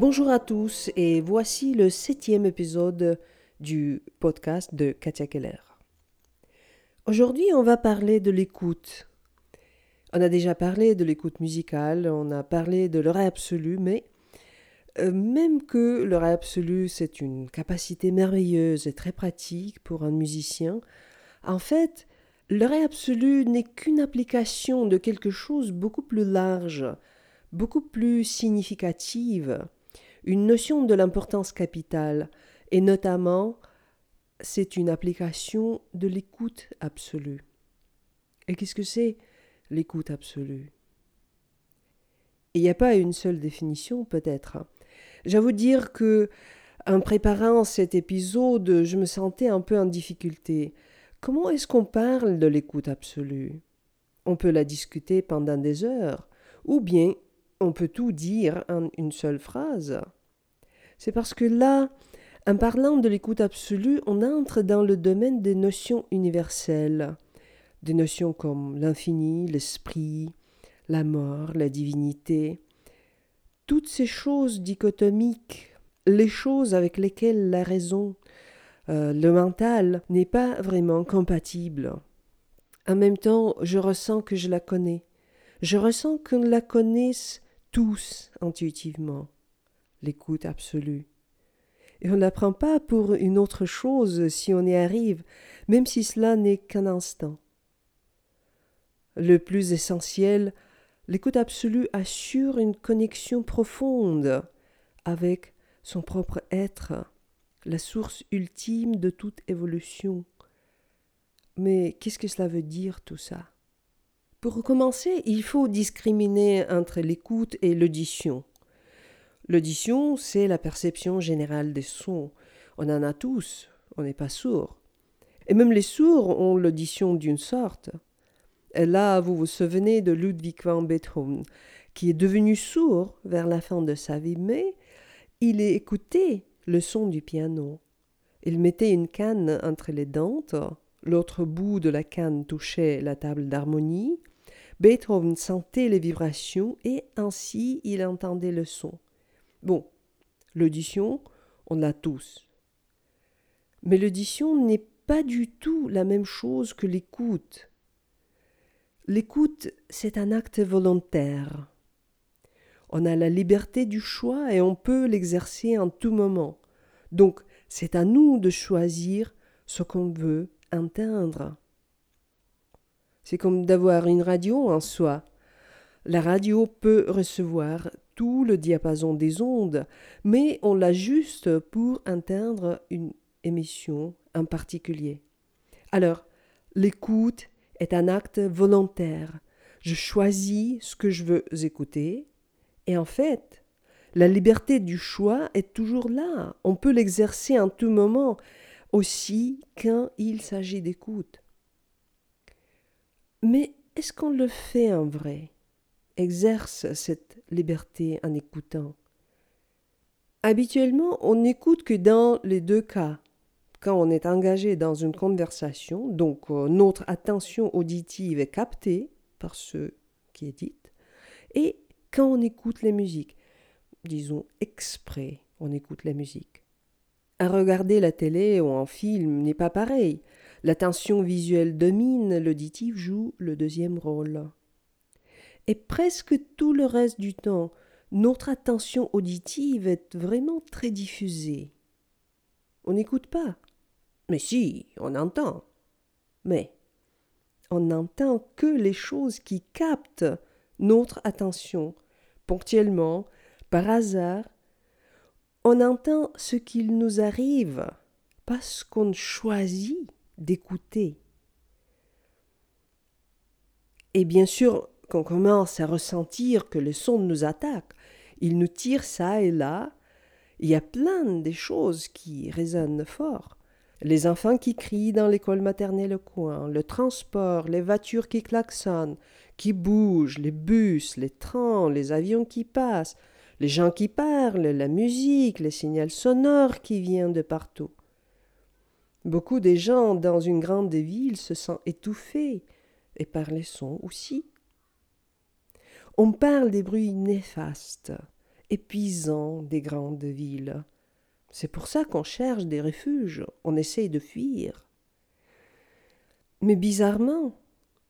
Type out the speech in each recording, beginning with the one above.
Bonjour à tous et voici le septième épisode du podcast de Katia Keller. Aujourd'hui, on va parler de l'écoute. On a déjà parlé de l'écoute musicale, on a parlé de l'oreille absolue, mais euh, même que l'oreille absolue, c'est une capacité merveilleuse et très pratique pour un musicien, en fait, l'oreille absolue n'est qu'une application de quelque chose beaucoup plus large, beaucoup plus significative, une notion de l'importance capitale, et notamment, c'est une application de l'écoute absolue. Et qu'est-ce que c'est l'écoute absolue? Il n'y a pas une seule définition, peut-être. J'avoue dire que, en préparant cet épisode, je me sentais un peu en difficulté. Comment est-ce qu'on parle de l'écoute absolue? On peut la discuter pendant des heures, ou bien on peut tout dire en une seule phrase. C'est parce que là, en parlant de l'écoute absolue, on entre dans le domaine des notions universelles, des notions comme l'infini, l'esprit, la mort, la divinité, toutes ces choses dichotomiques, les choses avec lesquelles la raison, euh, le mental n'est pas vraiment compatible. En même temps, je ressens que je la connais. Je ressens qu'on la connaisse tous intuitivement, l'écoute absolue. Et on n'apprend pas pour une autre chose si on y arrive, même si cela n'est qu'un instant. Le plus essentiel, l'écoute absolue assure une connexion profonde avec son propre être, la source ultime de toute évolution. Mais qu'est-ce que cela veut dire tout ça? Pour commencer, il faut discriminer entre l'écoute et l'audition. L'audition, c'est la perception générale des sons. On en a tous, on n'est pas sourd. Et même les sourds ont l'audition d'une sorte. Et là, vous vous souvenez de Ludwig van Beethoven, qui est devenu sourd vers la fin de sa vie, mais il écoutait le son du piano. Il mettait une canne entre les dents, l'autre bout de la canne touchait la table d'harmonie, Beethoven sentait les vibrations et ainsi il entendait le son. Bon, l'audition, on l'a tous. Mais l'audition n'est pas du tout la même chose que l'écoute. L'écoute, c'est un acte volontaire. On a la liberté du choix et on peut l'exercer en tout moment. Donc, c'est à nous de choisir ce qu'on veut entendre. C'est comme d'avoir une radio en soi. La radio peut recevoir tout le diapason des ondes, mais on l'ajuste pour atteindre une émission en particulier. Alors, l'écoute est un acte volontaire. Je choisis ce que je veux écouter, et en fait, la liberté du choix est toujours là. On peut l'exercer en tout moment, aussi quand il s'agit d'écoute. Mais est-ce qu'on le fait en vrai? Exerce cette liberté en écoutant Habituellement, on n'écoute que dans les deux cas. Quand on est engagé dans une conversation, donc euh, notre attention auditive est captée par ce qui est dit, et quand on écoute les musiques, disons exprès, on écoute la musique. À regarder la télé ou un film n'est pas pareil. L'attention visuelle domine, l'auditif joue le deuxième rôle. Et presque tout le reste du temps, notre attention auditive est vraiment très diffusée. On n'écoute pas. Mais si, on entend. Mais on n'entend que les choses qui captent notre attention, ponctuellement, par hasard. On entend ce qu'il nous arrive, parce qu'on choisit d'écouter. Et bien sûr, qu'on commence à ressentir que le son nous attaque, il nous tire ça et là, il y a plein de choses qui résonnent fort. Les enfants qui crient dans l'école maternelle au coin, le transport, les voitures qui klaxonnent, qui bougent, les bus, les trains, les avions qui passent, les gens qui parlent, la musique, les signaux sonores qui viennent de partout. Beaucoup des gens dans une grande ville se sentent étouffés, et par les sons aussi. On parle des bruits néfastes, épuisant des grandes villes. C'est pour ça qu'on cherche des refuges, on essaye de fuir. Mais bizarrement,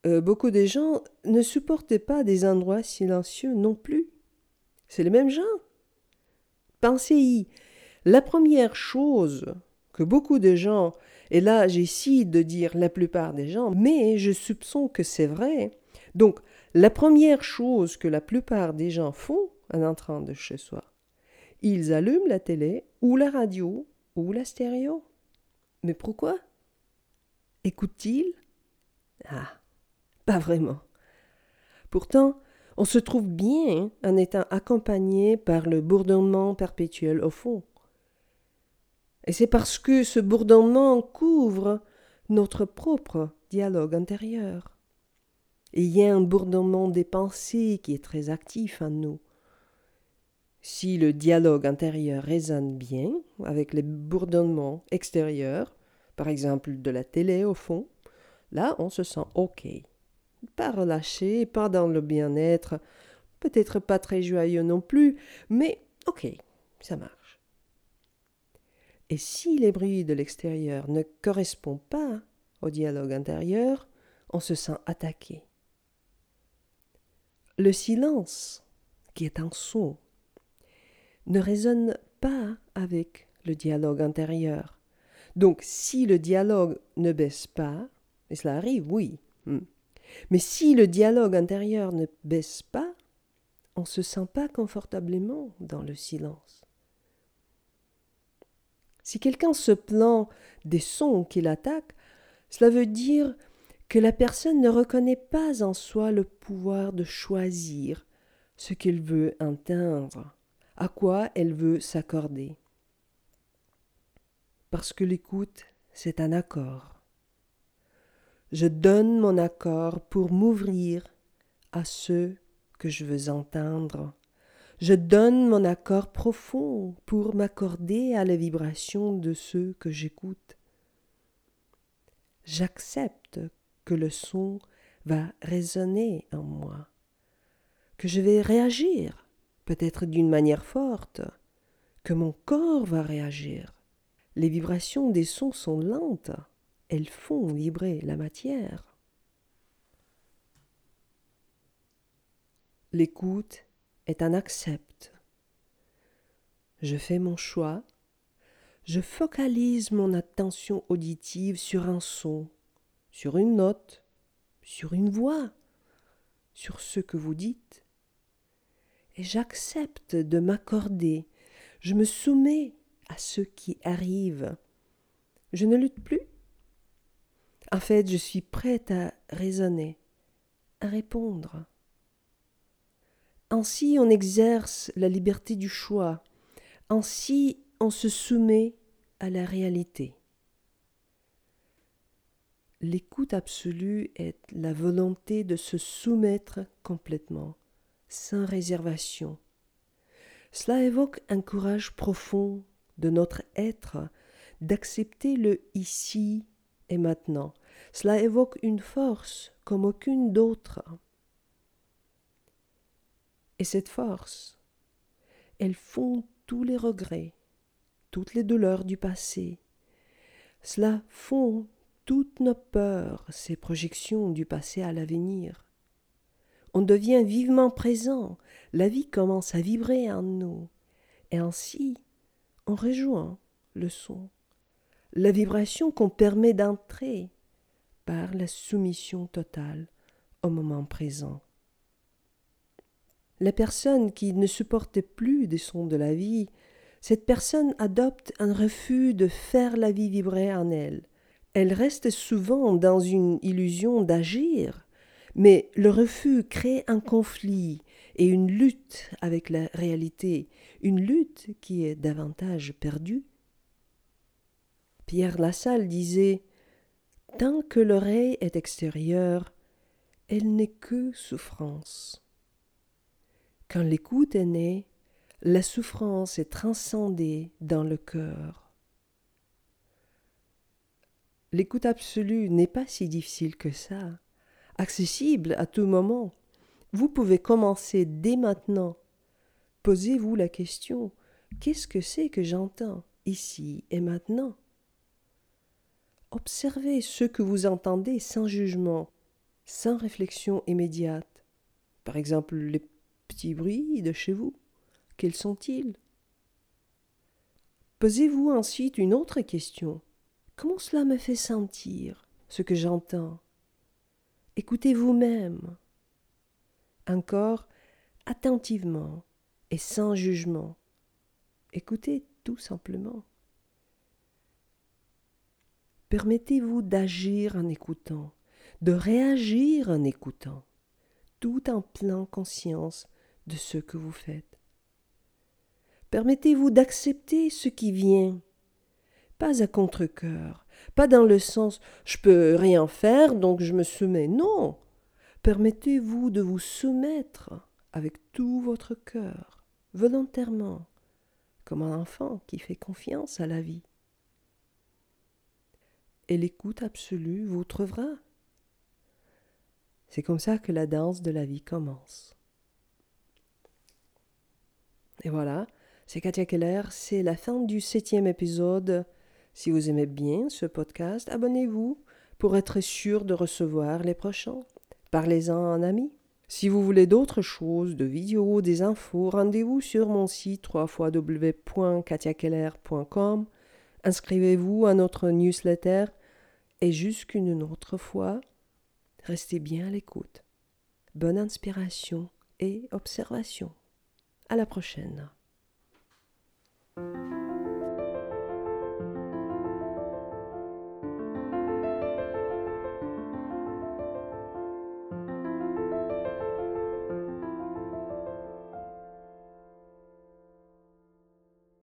euh, beaucoup de gens ne supportaient pas des endroits silencieux non plus. C'est les mêmes gens. Pensez-y, la première chose que beaucoup de gens, et là j'essaie de dire la plupart des gens, mais je soupçonne que c'est vrai. Donc, la première chose que la plupart des gens font en entrant de chez soi, ils allument la télé ou la radio ou la stéréo. Mais pourquoi? Écoutent-ils? Ah, pas vraiment. Pourtant, on se trouve bien en étant accompagné par le bourdonnement perpétuel au fond. Et c'est parce que ce bourdonnement couvre notre propre dialogue intérieur. Et il y a un bourdonnement des pensées qui est très actif en nous. Si le dialogue intérieur résonne bien avec les bourdonnements extérieurs, par exemple de la télé au fond, là on se sent OK. Pas relâché, pas dans le bien-être, peut-être pas très joyeux non plus, mais OK, ça marche. Et si les bruits de l'extérieur ne correspondent pas au dialogue intérieur, on se sent attaqué. Le silence, qui est un son, ne résonne pas avec le dialogue intérieur. Donc si le dialogue ne baisse pas, et cela arrive, oui, hmm. mais si le dialogue intérieur ne baisse pas, on ne se sent pas confortablement dans le silence. Si quelqu'un se plaint des sons qui l'attaquent, cela veut dire que la personne ne reconnaît pas en soi le pouvoir de choisir ce qu'elle veut atteindre à quoi elle veut s'accorder. Parce que l'écoute, c'est un accord. Je donne mon accord pour m'ouvrir à ce que je veux entendre. Je donne mon accord profond pour m'accorder à la vibration de ceux que j'écoute. J'accepte que le son va résonner en moi, que je vais réagir peut-être d'une manière forte, que mon corps va réagir. Les vibrations des sons sont lentes, elles font vibrer la matière. L'écoute un accept. Je fais mon choix, je focalise mon attention auditive sur un son, sur une note, sur une voix, sur ce que vous dites et j'accepte de m'accorder, je me soumets à ce qui arrive. Je ne lutte plus. En fait, je suis prête à raisonner, à répondre. Ainsi on exerce la liberté du choix, ainsi on se soumet à la réalité. L'écoute absolue est la volonté de se soumettre complètement sans réservation. Cela évoque un courage profond de notre être d'accepter le ici et maintenant. Cela évoque une force comme aucune d'autre. Et cette force, elle fond tous les regrets, toutes les douleurs du passé. Cela fond toutes nos peurs, ces projections du passé à l'avenir on devient vivement présent, la vie commence à vibrer en nous, et ainsi on rejoint le son, la vibration qu'on permet d'entrer par la soumission totale au moment présent. La personne qui ne supporte plus des sons de la vie, cette personne adopte un refus de faire la vie vibrer en elle. Elle reste souvent dans une illusion d'agir, mais le refus crée un conflit et une lutte avec la réalité, une lutte qui est davantage perdue. Pierre Lassalle disait Tant que l'oreille est extérieure, elle n'est que souffrance. Quand l'écoute est née, la souffrance est transcendée dans le cœur. L'écoute absolue n'est pas si difficile que ça accessible à tout moment. Vous pouvez commencer dès maintenant Posez-vous la question, qu'est-ce que c'est que j'entends ici et maintenant? Observez ce que vous entendez sans jugement, sans réflexion immédiate. Par exemple, les petits bruits de chez vous. Quels sont-ils? Posez-vous ensuite une autre question. Comment cela me fait sentir, ce que j'entends? Écoutez vous-même. Encore, attentivement et sans jugement. Écoutez tout simplement. Permettez-vous d'agir en écoutant, de réagir en écoutant, tout en pleine conscience de ce que vous faites. Permettez-vous d'accepter ce qui vient, pas à contre-coeur, pas dans le sens je peux rien faire donc je me soumets. Non. Permettez-vous de vous soumettre avec tout votre cœur, volontairement, comme un enfant qui fait confiance à la vie et l'écoute absolue vous trouvera. C'est comme ça que la danse de la vie commence. Et voilà, c'est Katia Keller, c'est la fin du septième épisode. Si vous aimez bien ce podcast, abonnez-vous pour être sûr de recevoir les prochains. Parlez-en en ami. Si vous voulez d'autres choses, de vidéos, des infos, rendez-vous sur mon site www.katiakeller.com. Inscrivez-vous à notre newsletter et jusqu'une autre fois, restez bien à l'écoute. Bonne inspiration et observation. À la prochaine.